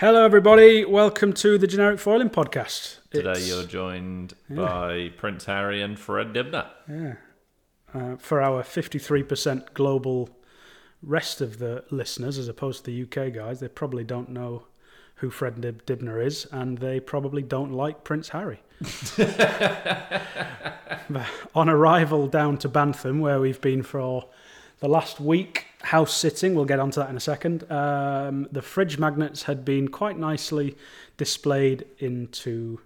Hello, everybody. Welcome to the Generic Foiling Podcast. Today It's, you're joined by Prince Harry and Fred Dibnah. yeah, uh, for our 53% global rest of the listeners, as opposed to the UK guys, they probably don't know who Fred Dib- Dibnah is, and they probably don't like Prince Harry. On arrival down to Bantham, where we've been for the last week, house sitting, we'll get onto that in a second. Um, the fridge magnets had been quite nicely displayed into,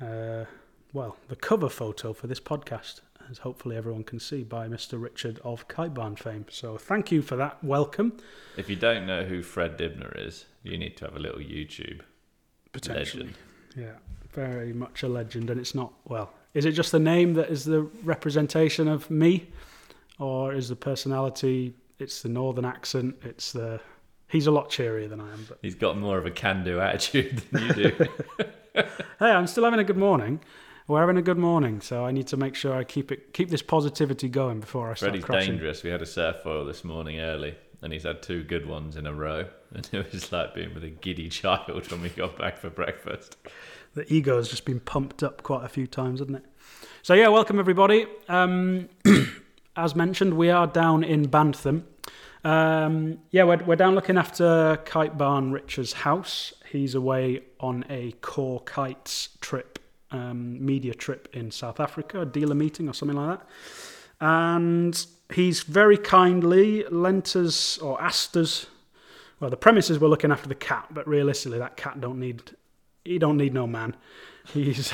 uh, well, the cover photo for this podcast, as hopefully everyone can see, by Mr. Richard of Kite Barn fame. So thank you for that welcome. If you don't know who Fred Dibnah is, you need to have a little YouTube. Potentially. Legend. Yeah, very much a legend, and it's not, well, is it just the name that is the representation of me? Or is the personality, it's the northern accent, it's the. He's a lot cheerier than I am, but He's got more of a can-do attitude than you do. hey, I'm still having a good morning. We're having a good morning, so I need to make sure I keep it, keep this positivity going before I start Freddie's crashing. dangerous. We had a surf foil this morning early, and he's had two good ones in a row. And it was like being with a giddy child when we got back for breakfast. The ego has just been pumped up quite a few times, hasn't it? So yeah, welcome everybody. Um, as mentioned, we are down in Bantham. Um, yeah, we're, we're down looking after Kite Barn Richard's house. He's away on a core kites trip, um, media trip in South Africa, a dealer meeting or something like that. And he's very kindly lent us or asked us. Well, the premise is we're looking after the cat, but realistically, that cat don't need he don't need no man. He's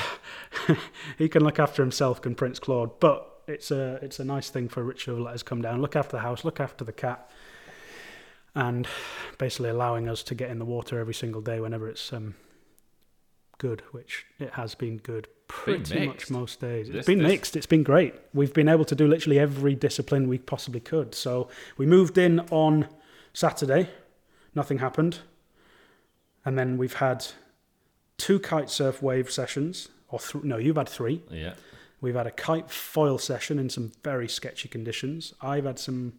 he can look after himself, can Prince Claude. But it's a it's a nice thing for Richard to let us come down, look after the house, look after the cat, and basically allowing us to get in the water every single day whenever it's um, good, which it has been good pretty much most days. It's This- been this- mixed. It's been great. We've been able to do literally every discipline we possibly could. So we moved in on Saturday. Nothing happened. And then we've had two kite surf wave sessions, or th- no, you've had three. Yeah. We've had a kite foil session in some very sketchy conditions. I've had some.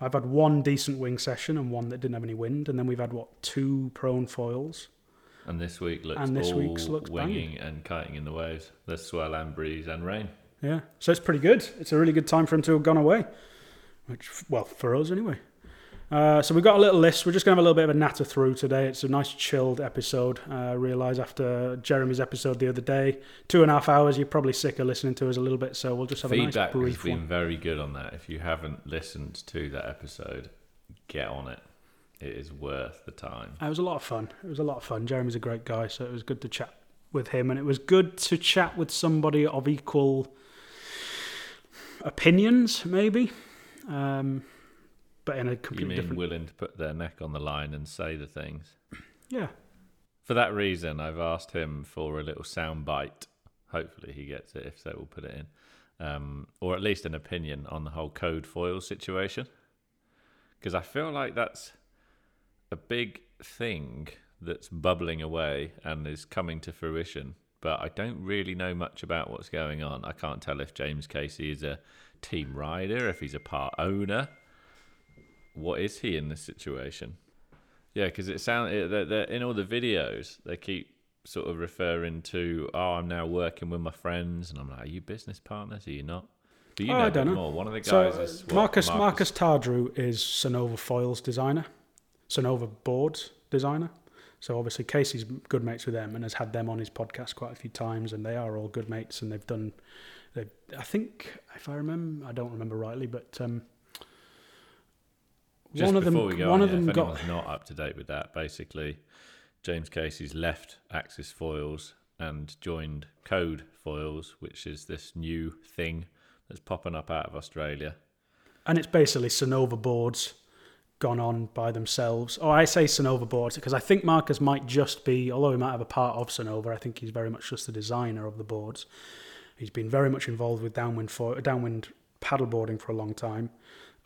I've had one decent wing session and one that didn't have any wind, and then we've had what two prone foils. And this week looks And this all week's looks winging and kiting in the waves. There's swell and breeze and rain. Yeah, so it's pretty good. It's a really good time for him to have gone away, which well for us anyway. Uh, so we've got a little list. We're just going to have a little bit of a natter through today. It's a nice chilled episode. Uh, I realise after Jeremy's episode the other day, two and a half hours, you're probably sick of listening to us a little bit. So we'll just have a Feedback nice has brief been one. very good on that. If you haven't listened to that episode, get on it. It is worth the time. It was a lot of fun. It was a lot of fun. Jeremy's a great guy, so it was good to chat with him, and it was good to chat with somebody of equal opinions, maybe, um, but in a You completely mean different. willing to put their neck on the line and say the things? Yeah, For that reason, I've asked him for a little sound bite. Hopefully, he gets it. If so, we'll put it in, um, or at least an opinion on the whole code foil situation. Because I feel like that's a big thing that's bubbling away and is coming to fruition. But I don't really know much about what's going on. I can't tell if James Casey is a team rider, if he's a part owner. What is he in this situation? Yeah, because it sounds they're, they're, in all the videos they keep sort of referring to, oh, I'm now working with my friends, and I'm like, are you business partners? Are you not? Do you Oh, know I don't know. more. One of the So guys is what, Marcus Marcus Tardrew is Sunova Foils designer, Sunova boards designer. So obviously Casey's good mates with them and has had them on his podcast quite a few times, and they are all good mates, and they've done. They, I think if I remember, I don't remember rightly, but um, Just one of them, one on, of yeah, them if got. not up to date with that, basically, James Casey's left Axis Foils and joined Code Foils, which is this new thing that's popping up out of Australia. and it's basically Sunova boards gone on by themselves. Oh, I say Sunova boards because I think Marcus might just be, although he might have a part of Sunova, I think he's very much just the designer of the boards. He's been very much involved with downwind for downwind paddleboarding for a long time.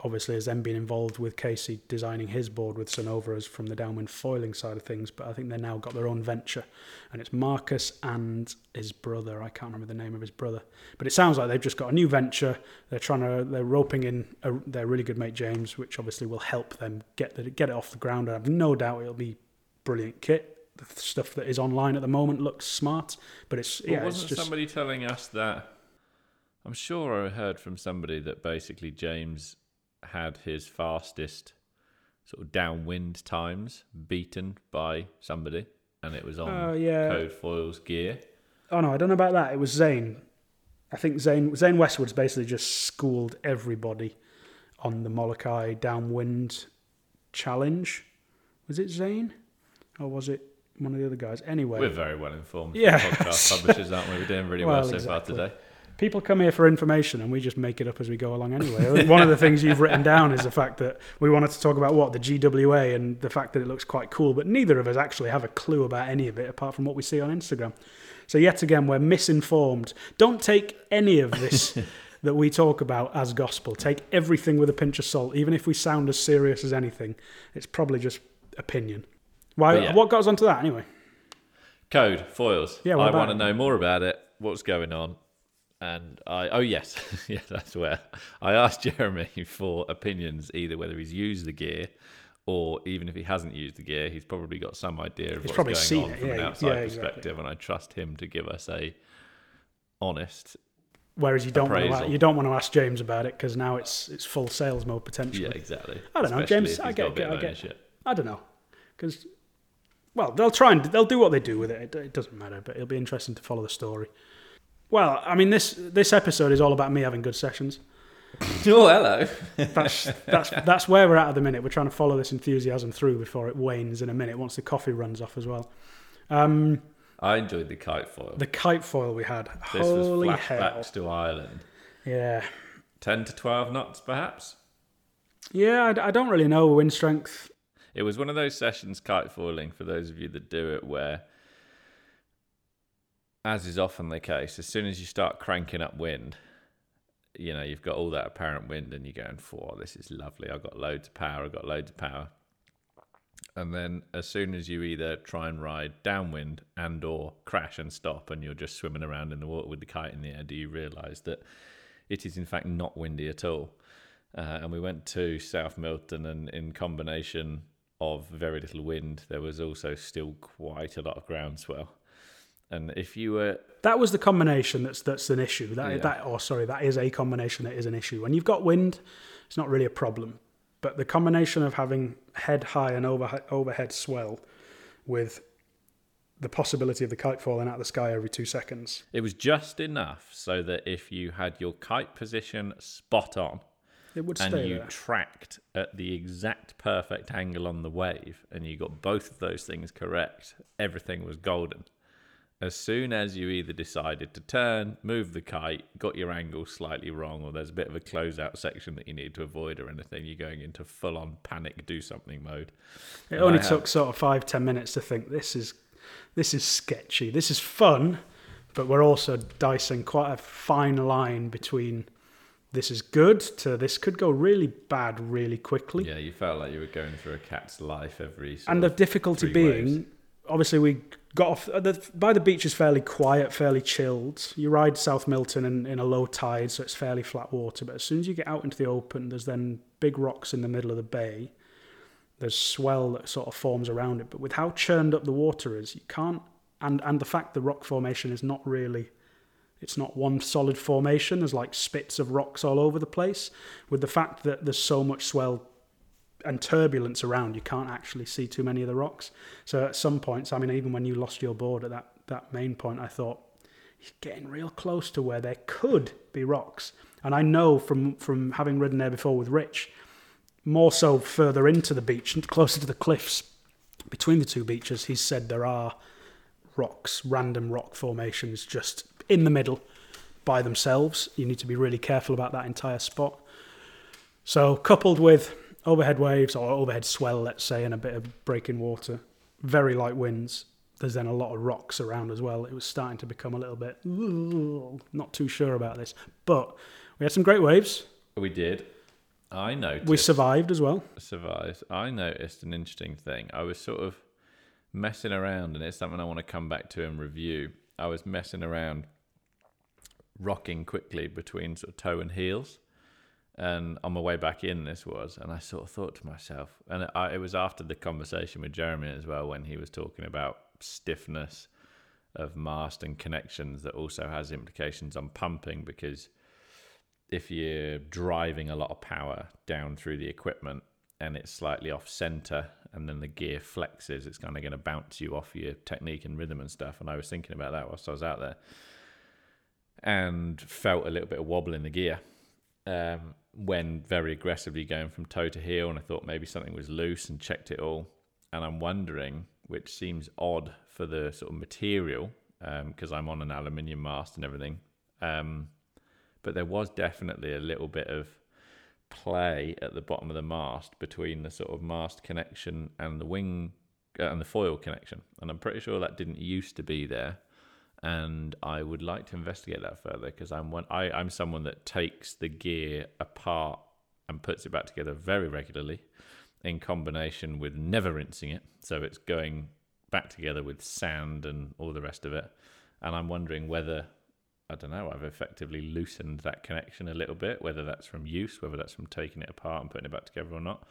Obviously, has then been involved with Casey designing his board with Sunova as from the downwind foiling side of things. But I think they've now got their own venture, and it's Marcus and his brother. I can't remember the name of his brother, but it sounds like they've just got a new venture. They're trying to they're roping in a, their really good mate James, which obviously will help them get the, get it off the ground. I have no doubt it'll be brilliant kit. The stuff that is online at the moment looks smart, but it's But yeah, wasn't just somebody telling us that? I'm sure I heard from somebody that basically James had his fastest sort of downwind times beaten by somebody, and it was on Oh, yeah. Code Foils gear. Oh no, I don't know about that. It was Zane. I think Zane Zane Westwood's basically just schooled everybody on the Molokai downwind challenge. Was it Zane? Or was it one of the other guys? Anyway. We're very well informed Yeah. podcast publishers, aren't we? We're doing really well, Well, so exactly. far today. People come here for information and we just make it up as we go along anyway. One of the things you've written down is the fact that we wanted to talk about what? The GWA and the fact that it looks quite cool, but neither of us actually have a clue about any of it apart from what we see on Instagram. So, yet again, we're misinformed. Don't take any of this that we talk about as gospel. Take everything with a pinch of salt, even if we sound as serious as anything. It's probably just opinion. Why? Yeah. What got us onto that anyway? Code Foils. Yeah, I want to know more about it. What's going on? And I, oh yes, yeah, that's where I asked Jeremy for opinions, either whether he's used the gear or even if he hasn't used the gear, he's probably got some idea of He's what's probably going seen on it, from an outside yeah, exactly. perspective, and I trust him to give us a honest. Whereas you don't want to, you don't want to ask James about it because now it's it's full sales mode potentially. Yeah, exactly. I don't know, James, I get- got I get-. I don't know, because well, they'll try and they'll do what they do with it. it. It doesn't matter, but it'll be interesting to follow the story. Well, I mean this this episode is all about me having good sessions. Oh, hello. That's that's that's where we're at at the minute. We're trying to follow this enthusiasm through before it wanes in a minute once the coffee runs off as well. Um, I enjoyed the kite foil. the kite foil we had, this holy was hell! flashbacks to Ireland. Yeah, Ten to twelve knots, perhaps. yeah. I, I don't really know wind strength. It was one of those sessions kite foiling for those of you that do it where, as is often the case, as soon as you start cranking up wind, you know, you've got all that apparent wind and you're going, for this is lovely. I've got loads of power. I've got loads of power. And then as soon as you either try and ride downwind and or crash and stop and you're just swimming around in the water with the kite in the air, do you realise that it is in fact not windy at all? Uh, and we went to South Milton, and in combination of very little wind, there was also still quite a lot of groundswell. And if you were, That was the combination that's that's an issue. That Yeah. that or sorry, that is a combination that is an issue. When you've got wind, it's not really a problem. But the combination of having head high and over, overhead swell with the possibility of the kite falling out of the sky every two seconds. it was just enough so that if you had your kite position spot on It would and stay you there. tracked at the exact perfect angle on the wave and you got both of those things correct, everything was golden. As soon as you either decided to turn, move the kite, got your angle slightly wrong, or there's a bit of a closeout section that you need to avoid or anything, you're going into full on panic, do something mode. It And only I have- took sort of five ten minutes to think this is this is sketchy. This is fun, but we're also dicing quite a fine line between this is good to this could go really bad really quickly. Yeah, you felt like you were going through a cat's life every and the of difficulty being waves. Obviously we got off the, by the beach is fairly quiet fairly chilled. You ride south milton in, in a low tide so it's fairly flat water but as soon as you get out into the open there's then big rocks in the middle of the bay. There's swell that sort of forms around it but with how churned up the water is you can't and and the fact the rock formation is not really it's not one solid formation there's like spits of rocks all over the place. With the fact that there's so much swell and turbulence around, you can't actually see too many of the rocks. So at some points, I mean, even when you lost your board at that, that main point, I thought, you're getting real close to where there could be rocks. And I know from, from having ridden there before with Rich, more so further into the beach, and closer to the cliffs between the two beaches, he's said there are rocks, random rock formations just in the middle by themselves. You need to be really careful about that entire spot. So, coupled with overhead waves or overhead swell, let's say, and a bit of breaking water, very light winds, there's then a lot of rocks around as well. It was starting to become a little bit not too sure about this, but we had some great waves. We did. I noticed. We survived as well. survived. I noticed an interesting thing. I was sort of messing around, and it's something I want to come back to and review. I was messing around, rocking quickly between sort of toe and heels, and on my way back in, this was, and I sort of thought to myself, and I, it was after the conversation with Jeremy as well when he was talking about stiffness of mast and connections that also has implications on pumping because if you're driving a lot of power down through the equipment and it's slightly off center and then the gear flexes, it's kind of going to bounce you off your technique and rhythm and stuff. And I was thinking about that whilst I was out there and felt a little bit of wobble in the gear um, when very aggressively going from toe to heel. And I thought maybe something was loose and checked it all. And I'm wondering, which seems odd for the sort of material, because um, I'm on an aluminium mast and everything. Um, but there was definitely a little bit of play at the bottom of the mast between the sort of mast connection and the wing uh, and the foil connection. And I'm pretty sure that didn't used to be there and I would like to investigate that further because I'm one. I, I'm someone that takes the gear apart and puts it back together very regularly, in combination with never rinsing it. So it's going back together with sand and all the rest of it. And I'm wondering whether I don't know. I've effectively loosened that connection a little bit, whether that's from use, whether that's from taking it apart and putting it back together or not,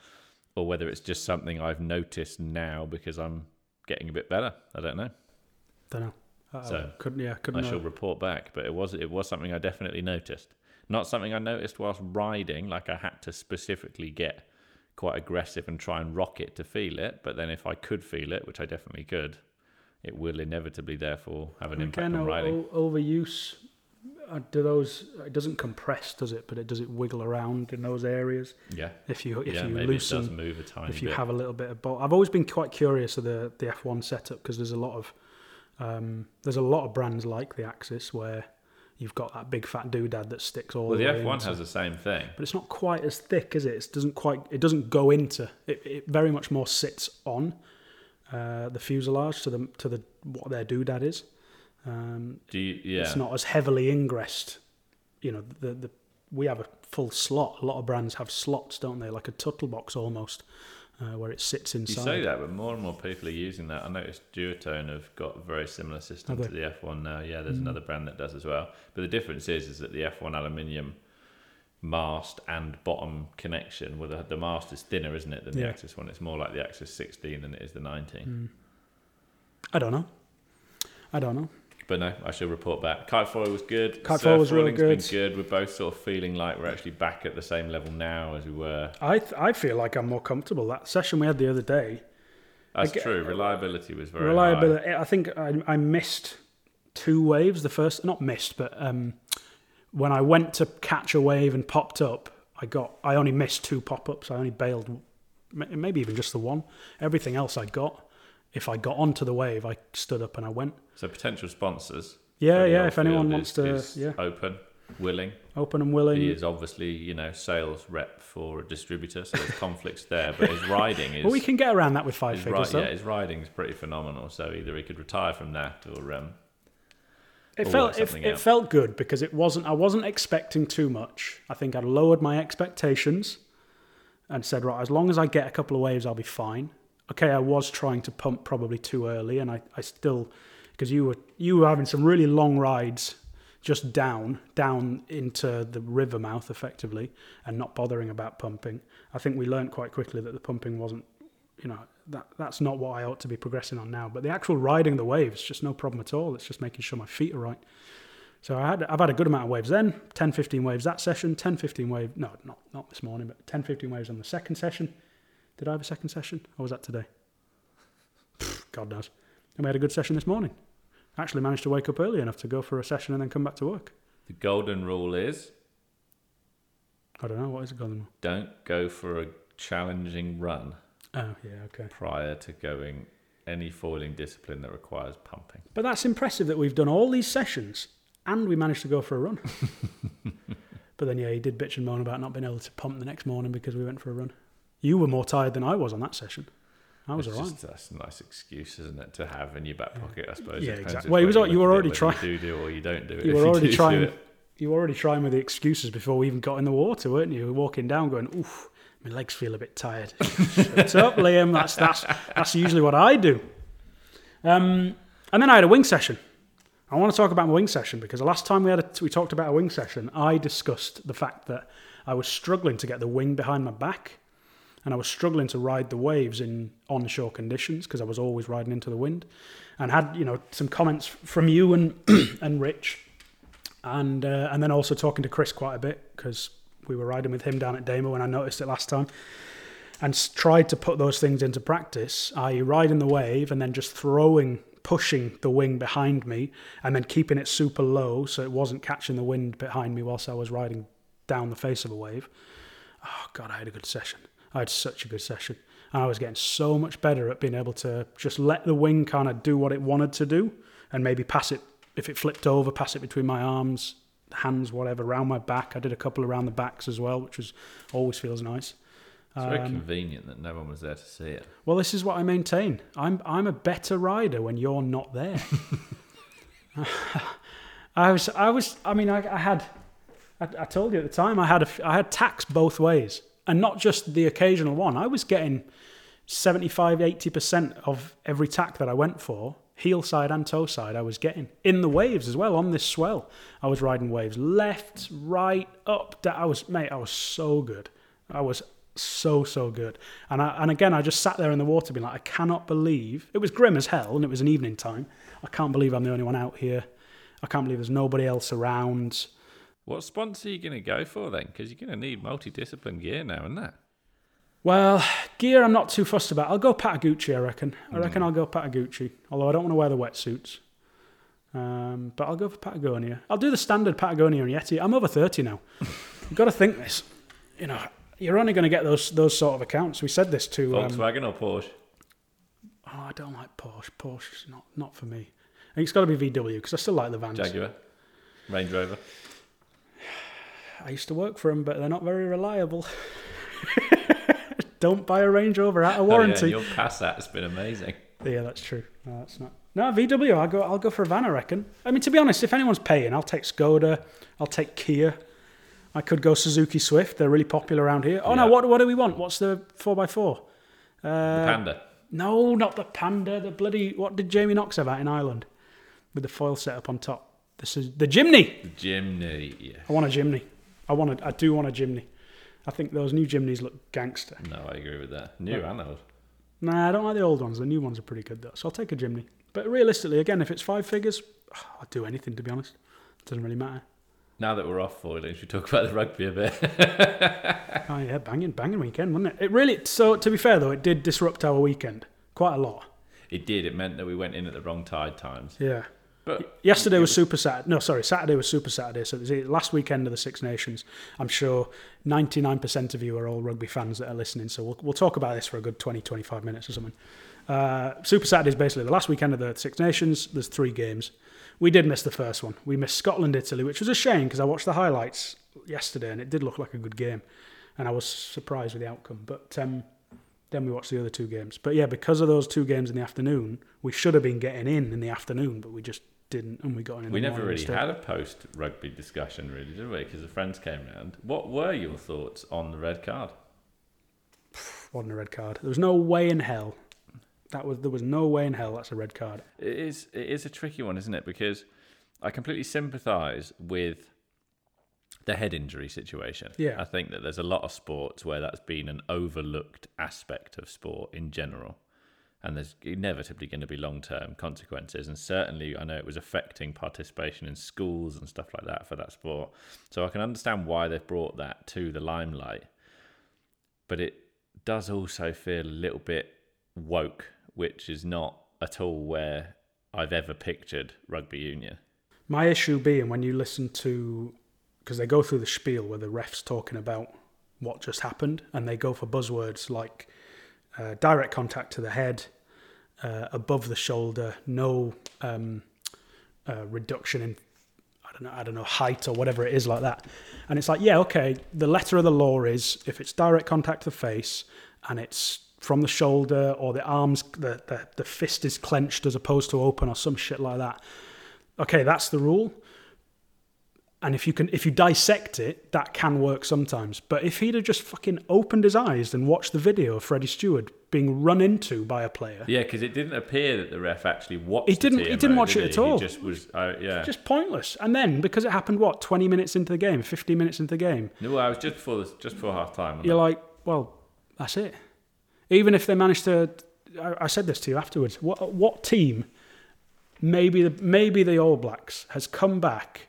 or whether it's just something I've noticed now because I'm getting a bit better. I don't know. Don't know. Uh, so couldn't yeah couldn't. I know. shall report back, but it was it was something I definitely noticed. Not something I noticed whilst riding, like I had to specifically get quite aggressive and try and rock it to feel it. But then if I could feel it, which I definitely could, it will inevitably therefore have an impact on riding. O- overuse. Uh, do those? It doesn't compress, does it? But it does it wiggle around in those areas. Yeah. If you if yeah, you loosen, it does move a tiny if you bit. have a little bit of bolt. I've always been quite curious of the the F1 setup because there's a lot of um, there's a lot of brands like the Axis where you've got that big fat doodad that sticks all well, the, the way F1 into, has the same thing, but it's not quite as thick, is it? It doesn't quite. It doesn't go into. It, it very much more sits on uh, the fuselage to the to the what their doodad is. Um, Do you, yeah. It's not as heavily ingressed. You know, the the we have a full slot. A lot of brands have slots, don't they? Like a tuttle box almost uh, where it sits inside. You say that, but more and more people are using that. I noticed Duotone have got a very similar system to the F1 now. Yeah, there's mm. another brand that does as well. But the difference is, is that the F1 aluminium mast and bottom connection, well, the, the mast is thinner, isn't it, than the yeah. Axis one? It's more like the Axis 16 than it is the 19. Mm. I don't know. I don't know. But no, I shall report back. Kite foil was good. Kite foil was really good. Been good. We're both sort of feeling like we're actually back at the same level now as we were. I th- I feel like I'm more comfortable. That session we had the other day. That's true. Reliability was very reliability. High. I think I, I missed two waves. The first, not missed, but um, when I went to catch a wave and popped up, I got. I only missed two pop ups. I only bailed, maybe even just the one. Everything else I got if I got onto the wave, I stood up and I went. So potential sponsors. Yeah, yeah. If anyone wants to, yeah, open, willing, open and willing. He is obviously, you know, sales rep for a distributor, so there's conflicts there. But his riding is. well, we can get around that with five figures. Ri- yeah, his riding is pretty phenomenal. So either he could retire from that, or um, it felt it, it, felt good because it wasn't. I wasn't expecting too much. I think I lowered my expectations and said, right, as long as I get a couple of waves, I'll be fine okay, I was trying to pump probably too early, and I, I still because you were you were having some really long rides just down down into the river mouth effectively and not bothering about pumping. I think we learned quite quickly that the pumping wasn't you know that that's not what I ought to be progressing on now. But the actual riding the waves just no problem at all. It's just making sure my feet are right. So I had I've had a good amount of waves then, 10 15 waves that session, 10 15 waves no, not not this morning, but 10 15 waves on the second session. Did I have a second session? Or was that today? God knows. And we had a good session this morning. Actually managed to wake up early enough to go for a session and then come back to work. The golden rule is I don't know. What is the golden rule? Don't go for a challenging run. Oh, yeah, okay. Prior to going any foiling discipline that requires pumping. But that's impressive that we've done all these sessions and we managed to go for a run. but then, yeah, he did bitch and moan about not being able to pump the next morning because we went for a run. You were more tired than I was on that session. I was it's all right. that's a nice excuse, isn't it, to have in your back pocket? I suppose. Yeah, exactly. Well, you was you were already trying. You do do or you don't do it. You were already trying. You were already trying with the excuses before we even got in the water, weren't you? walking down, going, "Oof, my legs feel a bit tired." Shut up, Liam. That's that's that's usually what I do. Um, and then I had a wing session. I want to talk about my wing session because the last time we had a, we talked about a wing session, I discussed the fact that I was struggling to get the wing behind my back, and I was struggling to ride the waves in onshore conditions because I was always riding into the wind, and had you know some comments from you and and Rich, and uh, and then also talking to Chris quite a bit because we were riding with him down at Damo when I noticed it last time and tried to put those things into practice, i.e., riding the wave and then just throwing, pushing the wing behind me and then keeping it super low so it wasn't catching the wind behind me whilst I was riding down the face of a wave. Oh, God, I had a good session. I had such a good session. And I was getting so much better at being able to just let the wing kind of do what it wanted to do and maybe pass it, if it flipped over, pass it between my arms, hands, whatever, around my back. I did a couple around the backs as well, which was always feels nice. It's very Um, convenient that no one was there to see it. Well, this is what I maintain. I'm I'm a better rider when you're not there. I was I was I mean I, I had I, I told you at the time I had a I had tax both ways and not just the occasional one. I was getting 75 80% of every tack that I went for, heel side and toe side I was getting in the waves as well on this swell. I was riding waves left, right, up, down. I was mate, I was so good. I was so so good. And I, and again, I just sat there in the water, being like, I cannot believe it was grim as hell, and it was an evening time. I can't believe I'm the only one out here. I can't believe there's nobody else around. What sponsor are you going to go for then? Because you're going to need multidiscipline gear now, isn't that? Well, gear I'm not too fussed about. I'll go Patagucci, I reckon. I reckon I'll go Patagucci, although I don't want to wear the wetsuits. Um, but I'll go for Patagonia. I'll do the standard Patagonia and Yeti. I'm over 30 now. You've got to think this. You know, you're only going to get those those sort of accounts. We said this to. Um, Volkswagen or Porsche? oh, I don't like Porsche. Porsche's not, not for me. I think it's got to be VW because I still like the vans. Jaguar? Range Rover? I used to work for them, but they're not very reliable. don't buy a Range Rover out of warranty. Oh, yeah, your Passat has been amazing. Yeah, that's true. No, that's not. No, VW. I'll go. I'll go for a van. I reckon. I mean, to be honest, if anyone's paying, I'll take Skoda. I'll take Kia. I could go Suzuki Swift. They're really popular around here. Oh no, what what do we want? What's the four x four? The Uh, Panda. no, not the Panda. The bloody what did Jamie Knox have out in Ireland with the foil setup on top? This is the Jimny. The Jimny. Yeah. I want a Jimny. I want a, I do want a Jimny. I think those new Jimneys look gangster. No, I agree with that. New and old. Nah, I don't like the old ones. The new ones are pretty good though. So I'll take a Jimny. But realistically, again, if it's five figures, I'd do anything to be honest. It doesn't really matter. Now that we're off foiling, should we talk about the rugby a bit? Oh yeah, banging, banging weekend, wasn't it? It really. So to be fair though, it did disrupt our weekend quite a lot. it did. It meant that we went in at the wrong tide times. Yeah. But Yesterday was Super Saturday. No, sorry, Saturday was Super Saturday. So it was the last weekend of the Six Nations. I'm sure 99% of you are all rugby fans that are listening. So we'll, we'll talk about this for a good 20, 25 minutes or something. Uh, Super Saturday is basically the last weekend of the Six Nations. There's three games. We did miss the first one. We missed Scotland, Italy, which was a shame because I watched the highlights yesterday and it did look like a good game. And I was surprised with the outcome. But um, then we watched the other two games. But yeah, because of those two games in the afternoon, we should have been getting in in the afternoon, but we just didn't, and we got in. we the never really instead. had a post rugby discussion, really, did we? Because the friends came round. What were your thoughts on the red card? Wasn't a red card. There was no way in hell. That was there was no way in hell that's a red card. It is it is a tricky one, isn't it? Because I completely sympathise with the head injury situation. Yeah. I think that there's a lot of sports where that's been an overlooked aspect of sport in general. And there's inevitably going to be long term consequences. And certainly, I know it was affecting participation in schools and stuff like that for that sport. So I can understand why they've brought that to the limelight. But it does also feel a little bit woke, which is not at all where I've ever pictured rugby union. My issue being when you listen to because they go through the spiel where the refs talking about what just happened, and they go for buzzwords like direct contact to the head, uh, above the shoulder, no um, uh, reduction in I don't know I don't know height or whatever it is like that, and it's like yeah okay the letter of the law is if it's direct contact to the face and it's from the shoulder or the arms the, the the fist is clenched as opposed to open or some shit like that okay that's the rule And if you can, if you dissect it, that can work sometimes. But if he'd have just fucking opened his eyes and watched the video of Freddie Steward being run into by a player, Yeah, because it didn't appear that the ref actually watched. He didn't- he TMO, didn't watch did it at he? all. He just was. Uh, yeah. just pointless. And then because it happened, what twenty minutes into the game, fifteen minutes into the game, No, I was just before the, just before half time. you're like, well, that's it. Even if they managed to, I, I said this to you afterwards. What what team? Maybe the maybe the All Blacks has come back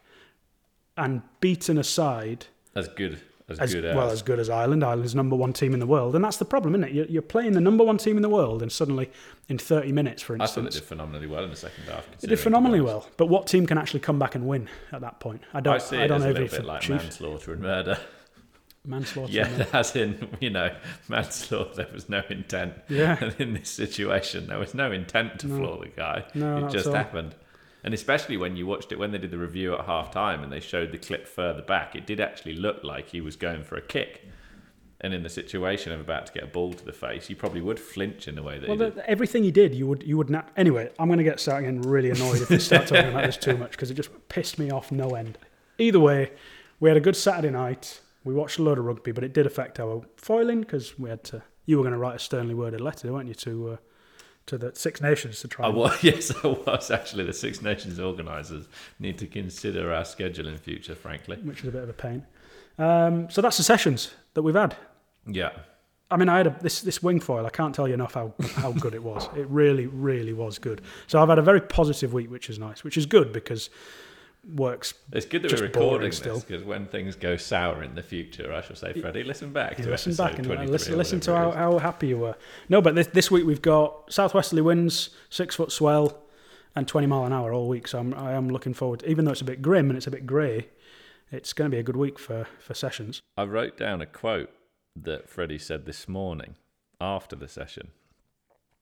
and beaten a side as good as, as good well as. as good as Ireland. Ireland's number one team in the world, and that's the problem, isn't it? You're, you're playing the number one team in the world, and suddenly in 30 minutes, for instance, I thought they did phenomenally well in the second half. they did phenomenally to be honest. well. But what team can actually come back and win at that point? I don't. I see I don't as a know little if bit it's like manslaughter and murder. manslaughter. Yeah, as in, you know, manslaughter, there was no intent. Yeah. And in this situation, there was no intent to No. floor the guy. No, it just happened. And especially when you watched it, when they did the review at half time and they showed the clip further back, it did actually look like he was going for a kick. And in the situation of about to get a ball to the face, you probably would flinch in the way that Well, he did. everything he did, you would you would not. Anyway, I'm going to get starting getting really annoyed if we start talking about this too much because it just pissed me off no end. Either way, we had a good Saturday night. We watched a load of rugby, but it did affect our foiling because we had to. You were going to write a sternly worded letter, weren't you, to uh, to the Six Nations to try. I was, yes, I was actually. The Six Nations organisers need to consider our schedule in future, frankly. which is a bit of a pain. Um, so that's the sessions that we've had. Yeah. I mean, I had a, this this wing foil. I can't tell you enough how how good it was. It really, really was good. So I've had a very positive week, which is nice, which is good because works. It's good that we're recording still. this because when things go sour in the future, I shall say, Freddie, listen back to listen back and uh, listen listen to how, how happy you were. No, but this, this week we've got southwesterly winds, six foot swell, and twenty mile an hour all week. So I'm I am looking forward. Even though it's a bit grim and it's a bit grey, it's going to be a good week for for sessions. I wrote down a quote that Freddie said this morning after the session,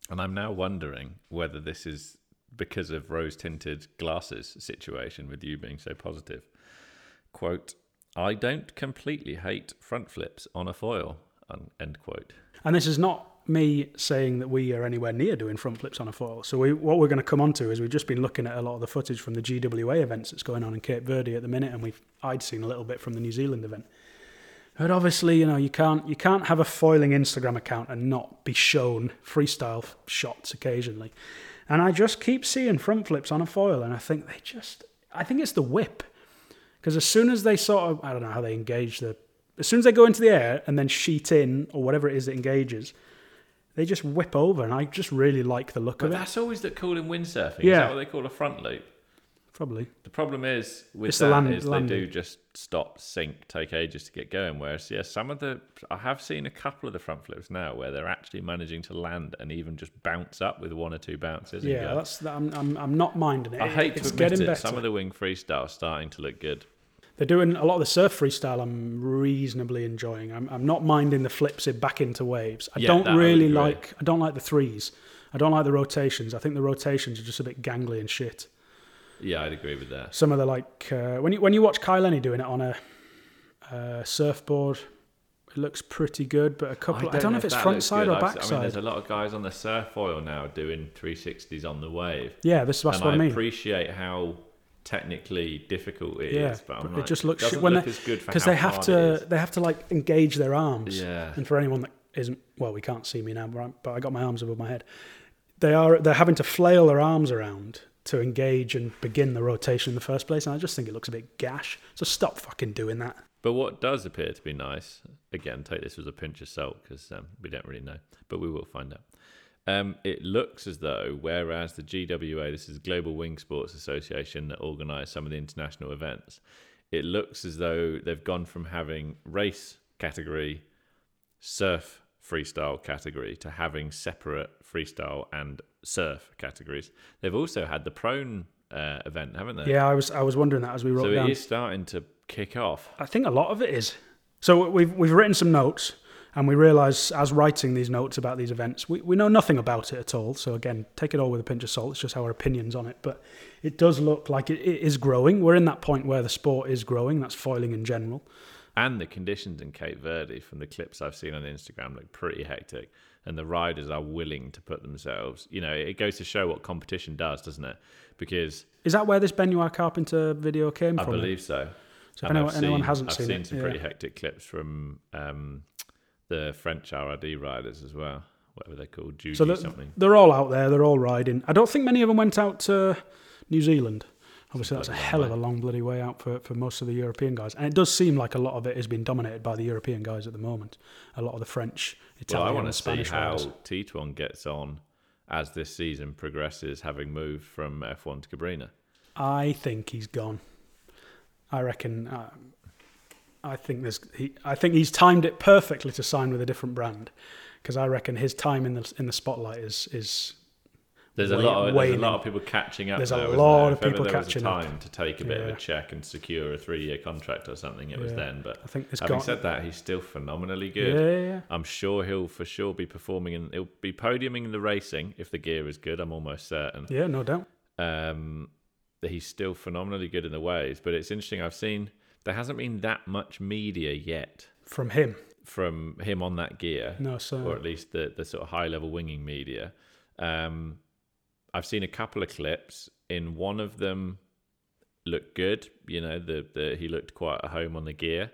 and I'm now wondering whether this is because of rose tinted glasses situation with you being so positive. Quote, I don't completely hate front flips on a foil. End quote. And this is not me saying that we are anywhere near doing front flips on a foil. So we, what we're going to come on to is we've just been looking at a lot of the footage from the GWA events that's going on in Cape Verde at the minute, and we've I'd seen a little bit from the New Zealand event. But obviously, you know, you can't you can't have a foiling Instagram account and not be shown freestyle shots occasionally. And I just keep seeing front flips on a foil, and I think they just I think it's the whip because as soon as they sort of I don't know how they engage the as soon as they go into the air and then sheet in or whatever it is that engages, they just whip over, and I just really like the look But of it. that's always the cool in windsurfing. Is Yeah. that what they call a front loop? Probably. The problem is with It's the that land- is they do just stop, sink, take ages to get going. Whereas, yeah, some of the I have seen a couple of the front flips now where they're actually managing to land and even just bounce up with one or two bounces. Yeah, go. that's I'm, I'm I'm not minding it. I hate to it's admit it. better. Some of the wing freestyle are starting to look good. They're doing a lot of the surf freestyle. I'm reasonably enjoying. I'm I'm not minding the flips it back into waves. I Yeah, don't that I really like. I don't like the threes. I don't like the rotations. I think the rotations are just a bit gangly and shit. Yeah, I'd agree with that. Some of the like uh, when you when you watch Kai Lenny doing it on a uh, surfboard, it looks pretty good. But a couple, I don't, know if it's that front side good. or back I mean, there's a lot of guys on the surf foil now doing 360s on the wave. yeah, this that's and what I, I mean. appreciate how technically difficult it is. Yeah, but, I'm it just looks doesn't when look they- as good because they have to they have to like engage their arms. Yeah. And for anyone that isn't well, we can't see me now, but, but I got my arms above my head. They are they're having to flail their arms around to engage and begin the rotation in the first place, and I just think it looks a bit gash. So stop fucking doing that. But what does appear to be nice, again, take this with a pinch of salt because um, we don't really know, but we will find out. Um, it looks as though, whereas the GWA, this is Global Wing Sports Association that organise some of the international events, it looks as though they've gone from having race category, surf freestyle category, to having separate freestyle and surf categories. They've also had the prone uh, event, haven't they? Yeah, I was I was wondering that as we wrote So down. it is starting to kick off. I think a lot of it is. So we've we've written some notes, and we realise as writing these notes about these events, we, we know nothing about it at all. So again, take it all with a pinch of salt. It's just our opinions on it, but it does look like it, it is growing. We're in that point where the sport is growing. That's foiling in general. And the conditions in Cape Verde, from the clips I've seen on Instagram, look pretty hectic. And the riders are willing to put themselves. You know, it goes to show what competition does, doesn't it? Because Is that where this Benoit Carpentier video came I from? I believe so. So if anyone, I've anyone seen- hasn't I've seen, seen it, some yeah. pretty hectic clips from um, the French RRD riders as well, whatever they're called, Judy So something. they're all out there. They're all riding. I don't think many of them went out to New Zealand. Obviously, that's a hell of a long bloody way out for, for most of the European guys. And it does seem like a lot of it has been dominated by the European guys at the moment. A lot of the French, Italian, Well, I want to and see Spanish how riders. Titouan gets on as this season progresses, having moved from F1 to Cabrinha. I think he's gone. I reckon. Uh, I think there's. He, I think he's timed it perfectly to sign with a different brand, because I reckon his time in the in the spotlight is is. There's a lot of there's a lot of people catching up. There's a though, lot there? of If people there was catching a up. time to take a bit of a check and secure a three-year contract or something. It was then, but I think it's having gone. said that, he's still phenomenally good. yeah, yeah. I'm sure he'll for sure be performing and He'll be podiuming in the racing if the gear is good. I'm almost certain. Yeah, no doubt. Um, that he's still phenomenally good in the ways. But it's interesting. I've seen there hasn't been that much media yet From him, from him on that gear, no, so or at least the the sort of high level winging media. Um, I've seen a couple of clips. In one of them, looked good. You know, the, the he looked quite at home on the gear.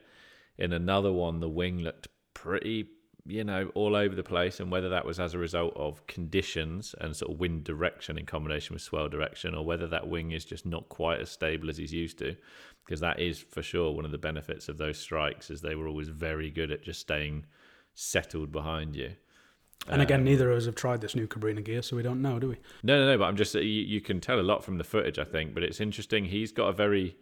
In another one, the wing looked pretty, you know, all over the place. And whether that was as a result of conditions and sort of wind direction in combination with swell direction, or whether that wing is just not quite as stable as he's used to, because that is for sure one of the benefits of those strikes, is they were always very good at just staying settled behind you. And again, Um, neither of us have tried this new Cabrinha gear, so we don't know, do we? no, no, no. But I'm just you, you can tell a lot from the footage, I think. But it's interesting. He's got a very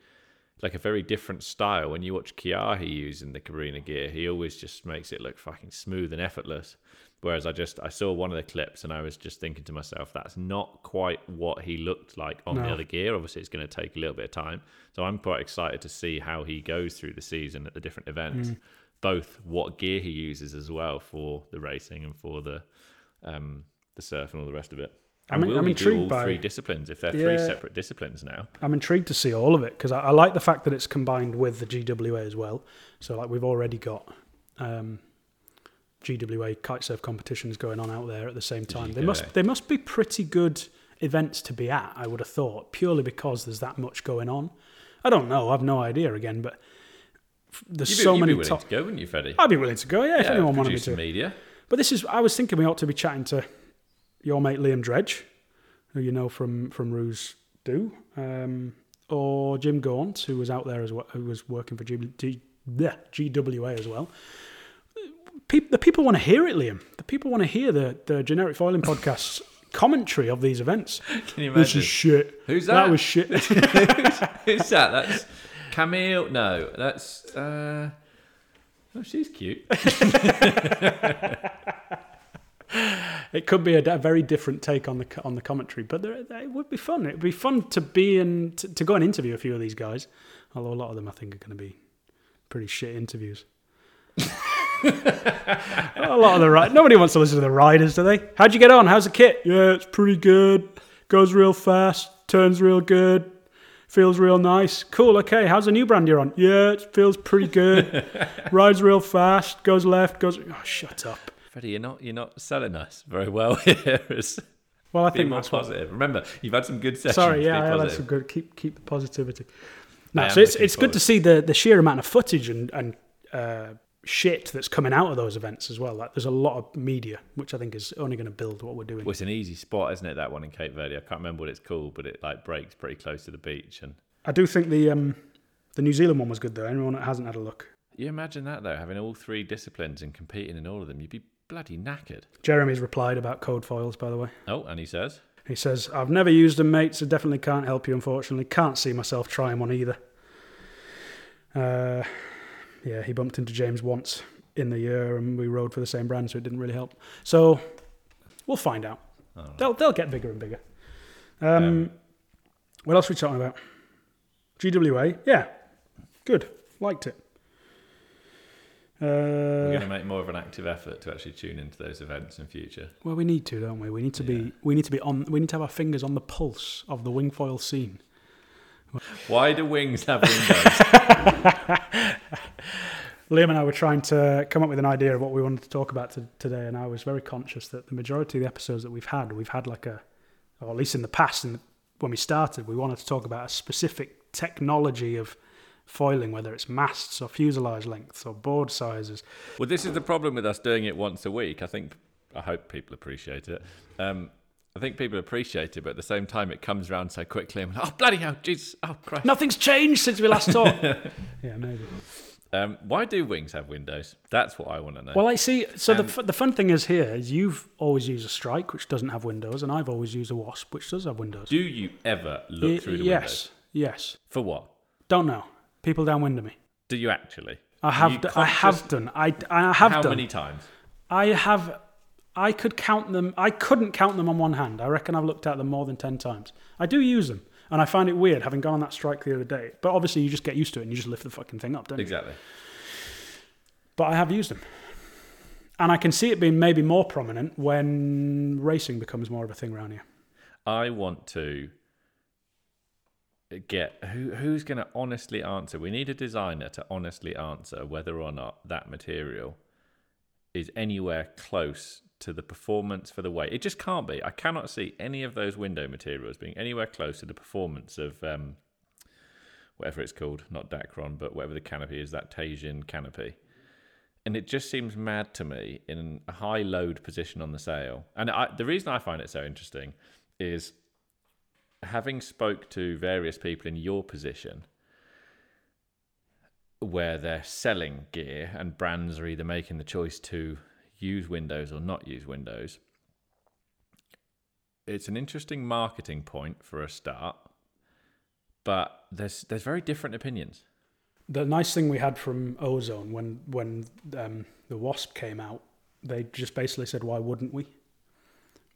like a very different style. When you watch Keahi using the Cabrinha gear, he always just makes it look fucking smooth and effortless. Whereas I just I saw one of the clips and I was just thinking to myself, that's not quite what he looked like on the other gear. Obviously, it's going to take a little bit of time. So I'm quite excited to see how he goes through the season at the different events. Both what gear he uses as well for the racing and for the um, the surf and all the rest of it. I'm- will I'm do all intrigued by- three disciplines if they're three separate disciplines now? I'm intrigued to see all of it because I, I like the fact that it's combined with the GWA as well. So like we've already got um, GWA kitesurf competitions going on out there at the same time. They must they must be pretty good events to be at. I would have thought purely because there's that much going on. I don't know. I've no idea again, but there's be, so you'd many be willing top. to go, wouldn't you, Freddie? I'd be willing to go. Yeah, if anyone wanted me to. media. But this is, I was thinking we ought to be chatting to your mate Liam Dredge, who you know from from Ruse Do, um, or Jim Gaunt, who was out there as well, who was working for G, G, bleh, GWA as well. People, the people want to hear it, Liam. The people want to hear the the generic foiling podcast's commentary of these events. Can you This is shit. Who's That that? was shit. Who's that? That's Camille. No, that's. Uh... Oh, she's cute. It could be a, a very different take on the on the commentary, but there, it would be fun. It would be fun to be in to, to go and interview a few of these guys. Although a lot of them, I think, are going to be pretty shit interviews. a lot of the ri- nobody wants to listen to the riders, do they? How'd you get on? How's the kit? Yeah, it's pretty good. Goes real fast. Turns real good. Feels real nice. Cool. Okay. How's the new brand you're on? Yeah, it feels pretty good. Rides real fast. Goes left. Goes. Oh, shut up. Freddie, you're not you're not selling us very well here. Well, I think more that's what positive. Remember, you've had some good sessions. Sorry, yeah, that's positive. a good. Keep keep the positivity. I No, so it's it's good to see the the sheer amount of footage and and uh, shit that's coming out of those events as well. Like, there's a lot of media, which I think is only going to build what we're doing. Well, it's an easy spot, isn't it? That one in Cape Verde. I can't remember what it's called, but it like breaks pretty close to the beach. And I do think the um the New Zealand one was good though. Anyone that hasn't had a look, you imagine that though, having all three disciplines and competing in all of them, you'd be bloody knackered. Jeremy's replied about code foils. By the way, Oh, and he says, he says I've never used them, mate, so definitely can't help you. Unfortunately, can't see myself trying one either. Uh, yeah, he bumped into James once in the year, and we rode for the same brand, so it didn't really help. So we'll find out. Right. They'll they'll get bigger and bigger. Um, Um, what else are we talking about? GWA, yeah, good, liked it. "We're Uh, going to make more of an active effort to actually tune into those events in future." well, we need to, don't we? We need to Yeah. be we need to be on. We need to have our fingers on the pulse of the wingfoil scene. Why do wings have windows? Liam and I were trying to come up with an idea of what we wanted to talk about to, today, and I was very conscious that the majority of the episodes that we've had, we've had like a, or at least in the past, in the, when we started, we wanted to talk about a specific technology of foiling, whether it's masts or fuselage lengths or board sizes. Well, this is the problem with us doing it once a week. I think, I hope people appreciate it. Um, I think people appreciate it, but at the same time, it comes around so quickly. I'm like, oh, bloody hell, Jesus, oh, Christ. Nothing's changed since we last talked. yeah, maybe. Um, why do wings have windows? That's what I want to know. Well, I see. So the, f- the fun thing is here is you've always used a strike, which doesn't have windows, and I've always used a wasp, which does have windows. do you ever look Y- through the yes, windows? yes. Yes. For what? Don't know. People downwind me. Do you actually? I have. you d- I have done. I, I have How done. many times? I have. I could count them. I couldn't count them on one hand. I reckon I've looked at them more than ten times. I do use them, and I find it weird having gone on that strike the other day. But obviously, you just get used to it and you just lift the fucking thing up, don't you? Exactly. But I have used them, and I can see it being maybe more prominent when racing becomes more of a thing around here. I want to get who who's going to honestly answer. We need a designer to honestly answer whether or not that material is anywhere close to the performance for the weight. It just can't be. I cannot see any of those window materials being anywhere close to the performance of um, whatever it's called, not Dacron, but whatever the canopy is, that Teijin canopy. And it just seems mad to me in a high load position on the sail. And I, the reason I find it so interesting is having spoke to various people in your position where they're selling gear and brands are either making the choice to use Windows or not use Windows. It's an interesting marketing point for a start, but there's there's very different opinions. The nice thing we had from Ozone when when um, the Wasp came out, they just basically said, "Why wouldn't we?"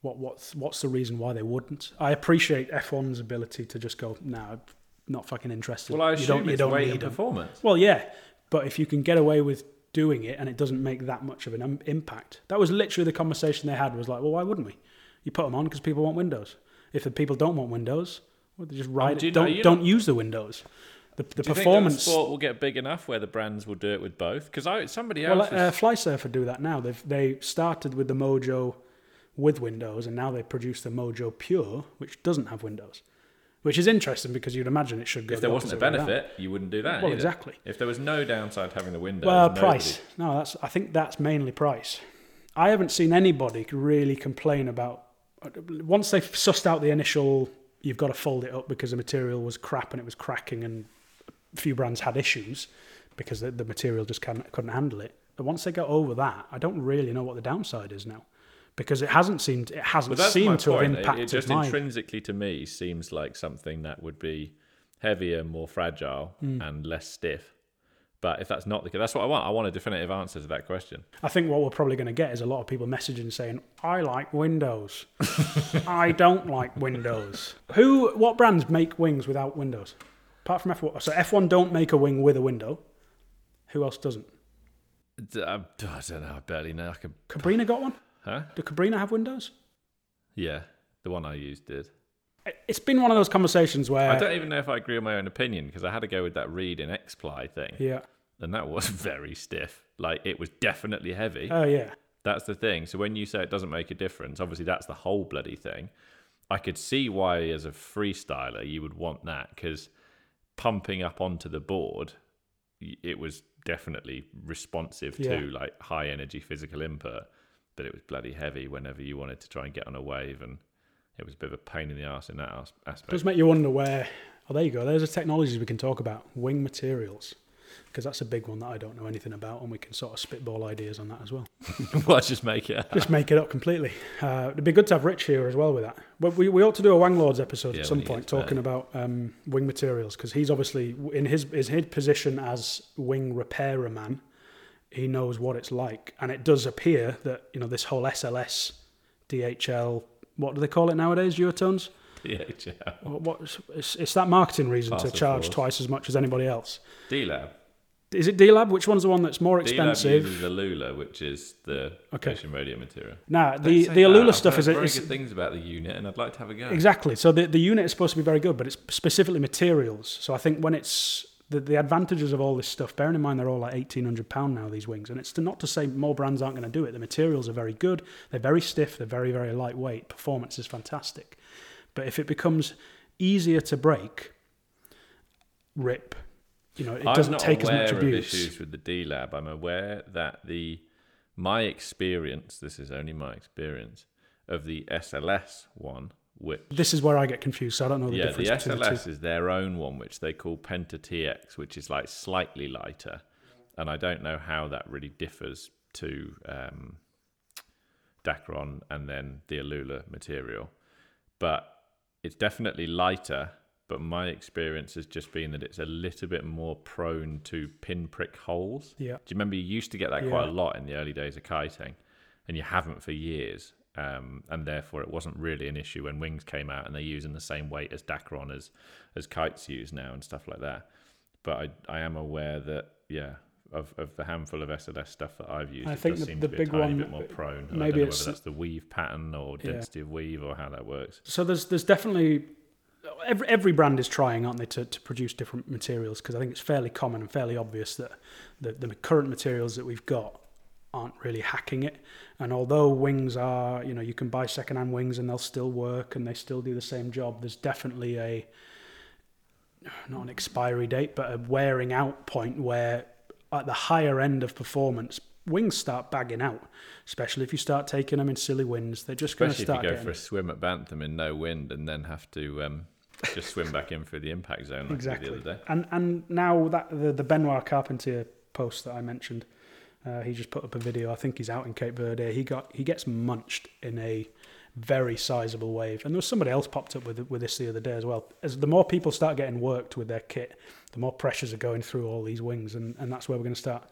What what's what's the reason why they wouldn't? I appreciate F-One's ability to just go, "No, not fucking interested." Well, I you assume don't, you it's don't weight need and 'em." performance. Well, yeah, but if you can get away with doing it and it doesn't make that much of an impact, that was literally the conversation they had. Was like, well, why wouldn't we? You put them on because people want Windows. If the people don't want Windows, well, they just ride do it. Don't, you don't know- use the Windows. The, the Do performance. sport will get big enough where the brands will do it with both? Because I somebody well, else. uh, was- FlySurfer do that now. They've they started with the Mojo with Windows, and now they produce the Mojo Pure, which doesn't have Windows. Which is interesting because you'd imagine it should go. if there the wasn't a opposite way around. benefit, you wouldn't do that. Well, either. exactly. If there was no downside having the window, Well, nobody- price. No, that's. I think that's mainly price. I haven't seen anybody really complain about once they've sussed out the initial. You've got to fold it up because the material was crap and it was cracking, and a few brands had issues because the, the material just couldn't handle it. But once they got over that, I don't really know what the downside is now because it hasn't seemed it hasn't seemed to point. have It- impacted It just my. intrinsically to me seems like something that would be heavier, more fragile, Hmm. and less stiff. But if that's not the case, that's what I want. I want a definitive answer to that question. I think what we're probably going to get is a lot of people messaging saying, "I like Windows. I don't like Windows." Who? What brands make wings without windows? Apart from F-One, so F-One don't make a wing with a window. Who else doesn't? I don't know. I barely know. I could, Cabrinha got one. Huh? Do Cabrinha have windows? Yeah, the one I used did. It's been one of those conversations where, I don't even know if I agree with my own opinion because I had to go with that read and Xply thing, yeah, and that was very stiff. Like it was definitely heavy. oh yeah, That's the thing. So when you say it doesn't make a difference, obviously that's the whole bloody thing. I could see why, as a freestyler, you would want that because pumping up onto the board, it was definitely responsive Yeah. to like high energy physical input, but it was bloody heavy whenever you wanted to try and get on a wave, and it was a bit of a pain in the ass in that as- it aspect. does make you wonder where. Oh, there you go. There's the technologies we can talk about. Wing materials, because that's a big one that I don't know anything about, and we can sort of spitball ideas on that as well. well, just make it. Up. just make it up completely. Uh, it'd be good to have Rich here as well with that. But we, we ought to do a Wang Lords episode Yeah, at some point talking about um, wing materials because he's obviously in his is his position as wing repairer man. He knows what it's like, and it does appear that you know this whole SLS, DHL, what do they call it nowadays? Duotones. DHL. What, what, it's, it's that marketing reason Parcel to charge force. twice as much as anybody else. D-Lab. Is it D-Lab? Which one's the one that's more D-Lab expensive? uses the Lula, which is the Okay. Ocean Rodeo material. Nah, Don't the say the that. Aluula I've stuff heard is, very is good things about the unit, and I'd like to have a go. Exactly. So the, the unit is supposed to be very good, but it's specifically materials. So I think when it's the, the advantages of all this stuff, bearing in mind they're all like eighteen hundred pound now these wings, and it's to, not to say more brands aren't going to do it. The materials are very good. They're very stiff. They're very very lightweight. Performance is fantastic. But if it becomes easier to break, rip, you know, it I'm doesn't take as aware much of abuse. issues with the D Lab. I'm aware that the my experience, this is only my experience, of the SLS one, which This is where I get confused. So I don't know the yeah, difference between the two. SLS is their own one, which they call Penta TX, which is like slightly lighter, and I don't know how that really differs to um, Dacron and then the Aluula material, but it's definitely lighter. But my experience has just been that it's a little bit more prone to pinprick holes. Yeah. Do you remember you used to get that quite Yeah. a lot in the early days of kiting, and you haven't for years, um, and therefore it wasn't really an issue when wings came out and they're using the same weight as Dacron as as kites use now and stuff like that. But I I am aware that yeah. Of, of the handful of SLS stuff that I've used, I it think the- seem the to be a big one- bit more prone. Maybe I don't know it's- whether that's the weave pattern or Yeah. density of weave or how that works. So there's there's definitely every every brand is trying, aren't they, to, to produce different materials? Because I think it's fairly common and fairly obvious that the the current materials that we've got aren't really hacking it. And although wings are, you know, you can buy secondhand wings and they'll still work and they still do the same job. There's definitely a not an expiry date, but a wearing out point where at the higher end of performance, wings start bagging out. Especially if you start taking them in silly winds, they're just going to Especially if you start go getting for a swim at Bantham in no wind and then have to um, just swim back in through the impact zone like exactly. The other day. And and now that the the Benoit Carpentier post that I mentioned, uh, he just put up a video. I think he's out in Cape Verde. He got he gets munched in a very sizable wave. And there was somebody else popped up with with this the other day as well. As the more people start getting worked with their kit, the more pressures are going through all these wings, and, and that's where we're going to start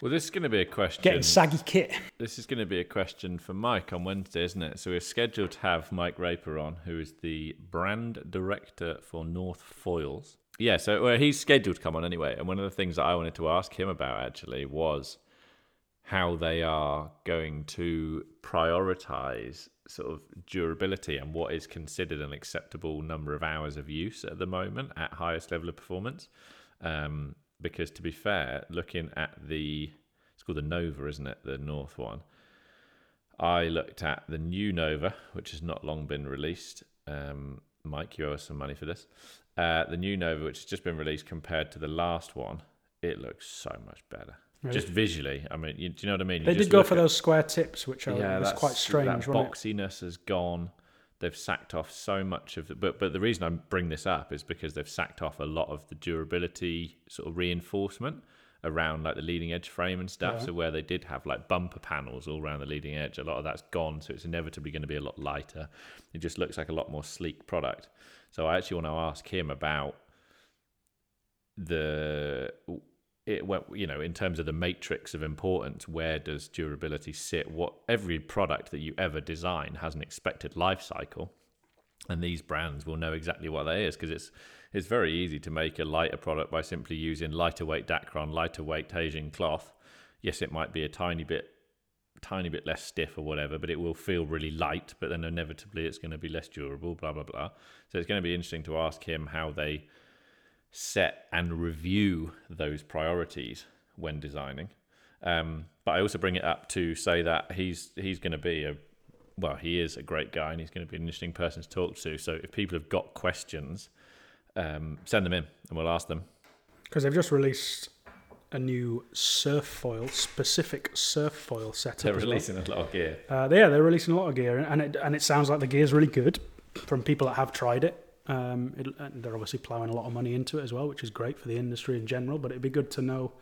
Well, this is going to be a question. getting saggy kit. This is going to be a question for Mike on Wednesday, isn't it? So we're scheduled to have Mike Raper on, who is the brand director for North Foils. Yeah, so well, he's scheduled to come on anyway. And one of the things that I wanted to ask him about actually was how they are going to prioritize sort of durability and what is considered an acceptable number of hours of use at the moment at highest level of performance. Um, because to be fair, looking at the it's called the Nova, isn't it? The North one. I looked at the new Nova, which has not long been released. Um, Mike, you owe us some money for this. Uh, the new Nova, which has just been released, compared to the last one, it looks so much better. Really. Just visually, I mean, you, do you know what I mean? You They did go for at- those square tips, which are yeah, was quite strange, That wasn't it? boxiness has gone. They've sacked off so much of the, but but the reason I bring this up is because they've sacked off a lot of the durability sort of reinforcement around like the leading edge frame and stuff. Yeah. So where they did have like bumper panels all around the leading edge, a lot of that's gone. So it's inevitably going to be a lot lighter. It just looks like a lot more sleek product. So I actually want to ask him about the it went you know in terms of the matrix of importance where does durability sit what every product that you ever design has an expected life cycle and these brands will know exactly what that is because it's it's very easy to make a lighter product by simply using lighter weight Dacron, lighter weight Asian cloth. Yes, it might be a tiny bit tiny bit less stiff or whatever, but it will feel really light, but then inevitably it's going to be less durable, blah blah blah. So it's going to be interesting to ask him how they set and review those priorities when designing. Um, but I also bring it up to say that he's he's going to be a well, he is a great guy and he's going to be an interesting person to talk to. So if people have got questions, um, send them in and we'll ask them. Because they've just released a new surf foil, specific surf foil setup. They're as well. releasing a lot of gear. Uh, yeah, they're releasing a lot of gear, and it and it sounds like the gear is really good from people that have tried it. Um, it and they're obviously ploughing a lot of money into it as well, which is great for the industry in general. But it'd be good to know,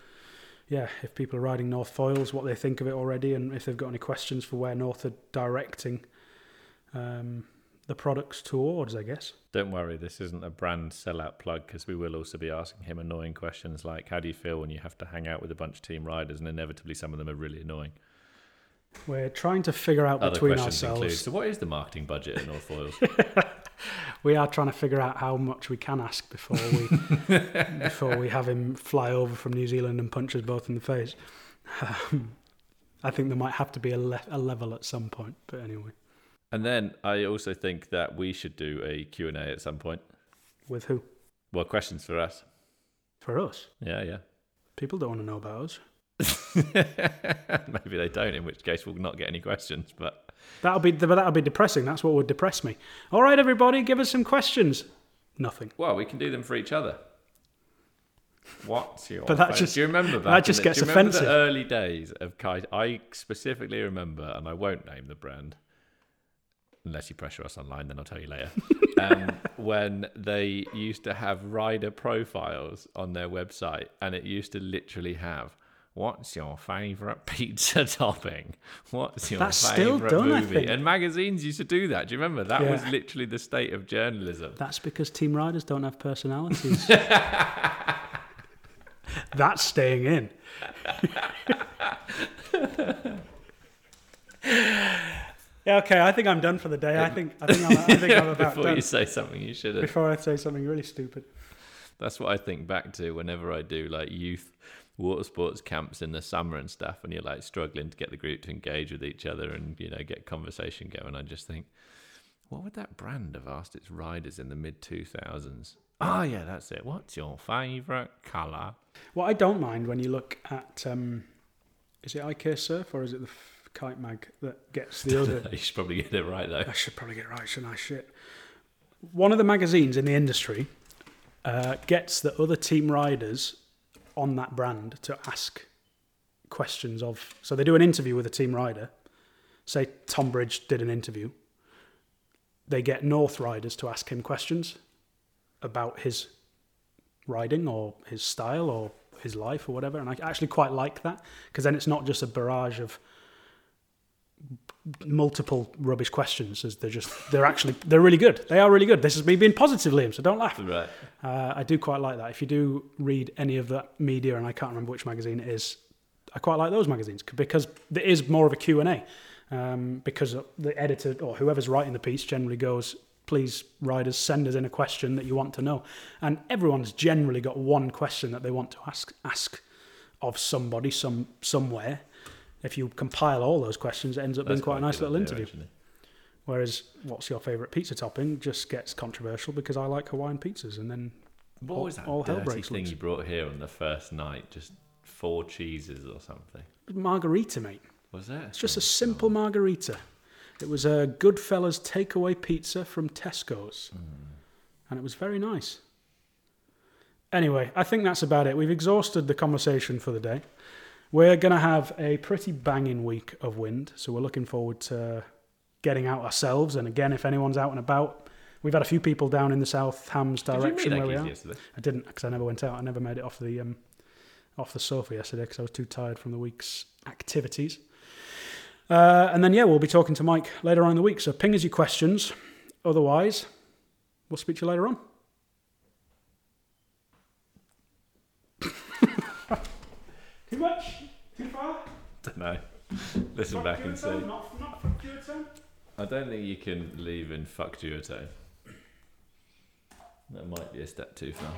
yeah, if people are riding North foils, what they think of it already, and if they've got any questions for where North are directing um, the products towards. I guess. Don't worry, this isn't a brand sellout plug because we will also be asking him annoying questions like how do you feel when you have to hang out with a bunch of team riders and inevitably some of them are really annoying. We're trying to figure out Other between ourselves. include so what is the marketing budget at North Foils? we are trying to figure out how much we can ask before we before we have him fly over from New Zealand and punch us both in the face. Um, I think there might have to be a, le- a level at some point, but anyway, and then I also think that we should do a Q&A at some point. with who? Well, questions for us. For us, Yeah, yeah. people don't want to know about us. Maybe they don't, in which case we'll not get any questions. But That'll be but that'll be depressing. That's what would depress me. All right, everybody, give us some questions. Nothing. well, we can do them for each other. What's your? But that just- do you remember that? that just gets do you remember offensive. The early days of kite. I specifically remember, and I won't name the brand unless you pressure us online. Then I'll tell you later. um, when they used to have rider profiles on their website, and it used to literally have. What's your favourite pizza topping? What's your That's still favourite done, I movie? think. And magazines used to do that. Do you remember? That was literally the state of journalism. That's because team riders don't have personalities. That's staying in. yeah, okay. I think I'm done for the day. I think I think I'm, I think I'm about Before done. you say something you shouldn't. Before I say something really stupid. That's what I think back to whenever I do like youth water sports camps in the summer and stuff, and you're like struggling to get the group to engage with each other and you know get conversation going. I just think, what would that brand have asked its riders in the mid two thousands? Oh yeah, that's it. What's your favourite colour? What I don't mind when you look at um, is it IK Surf or is it the Kite Mag that gets the other? you should probably get it right though. I should probably get it right, shouldn't I? Shit. One of the magazines in the industry uh, gets the other team riders on that brand to ask questions of. So they do an interview with a team rider. Say Tom Bridge did an interview. They get North riders to ask him questions about his riding or his style or his life or whatever. And I actually quite like that because then it's not just a barrage of multiple rubbish questions as they're just they're actually they're really good. They are really good. This is me being positive liam so don't laugh. Right. uh, i do quite like that. If you do read any of that media and i can't remember which magazine it is i quite like those magazines because there is more of a q&a um, because the editor or whoever's writing the piece generally goes please riders send us in a question that you want to know. And everyone's generally got one question that they want to ask ask of somebody some somewhere if you compile all those questions, it ends up being That's quite a nice little idea, interview. actually. Whereas, what's your favourite pizza topping just gets controversial because I like Hawaiian pizzas, and then What All- was that all hell breaks thing loose. you brought here on the first night? Just four cheeses or something. margarita, mate. Was that? It's just a oh, simple margarita. It was a Goodfellas takeaway pizza from Tesco's, hmm. and it was very nice. Anyway, I think that's about it. We've exhausted the conversation for the day. We're going to have a pretty banging week of wind, so we're looking forward to getting out ourselves. And again, if anyone's out and about, we've had a few people down in the South Hams Did you direction where we are. yesterday? I didn't because I never went out. I never made it off the um, off the sofa yesterday because I was too tired from the week's activities. Uh, and then yeah, we'll be talking to Mike later on in the week. So ping us your questions. Otherwise, we'll speak to you later on. Much? Too far? Don't know. Listen back and see. Not, not from Duotone? I don't think you can leave in fuck duotone. That might be a step too far.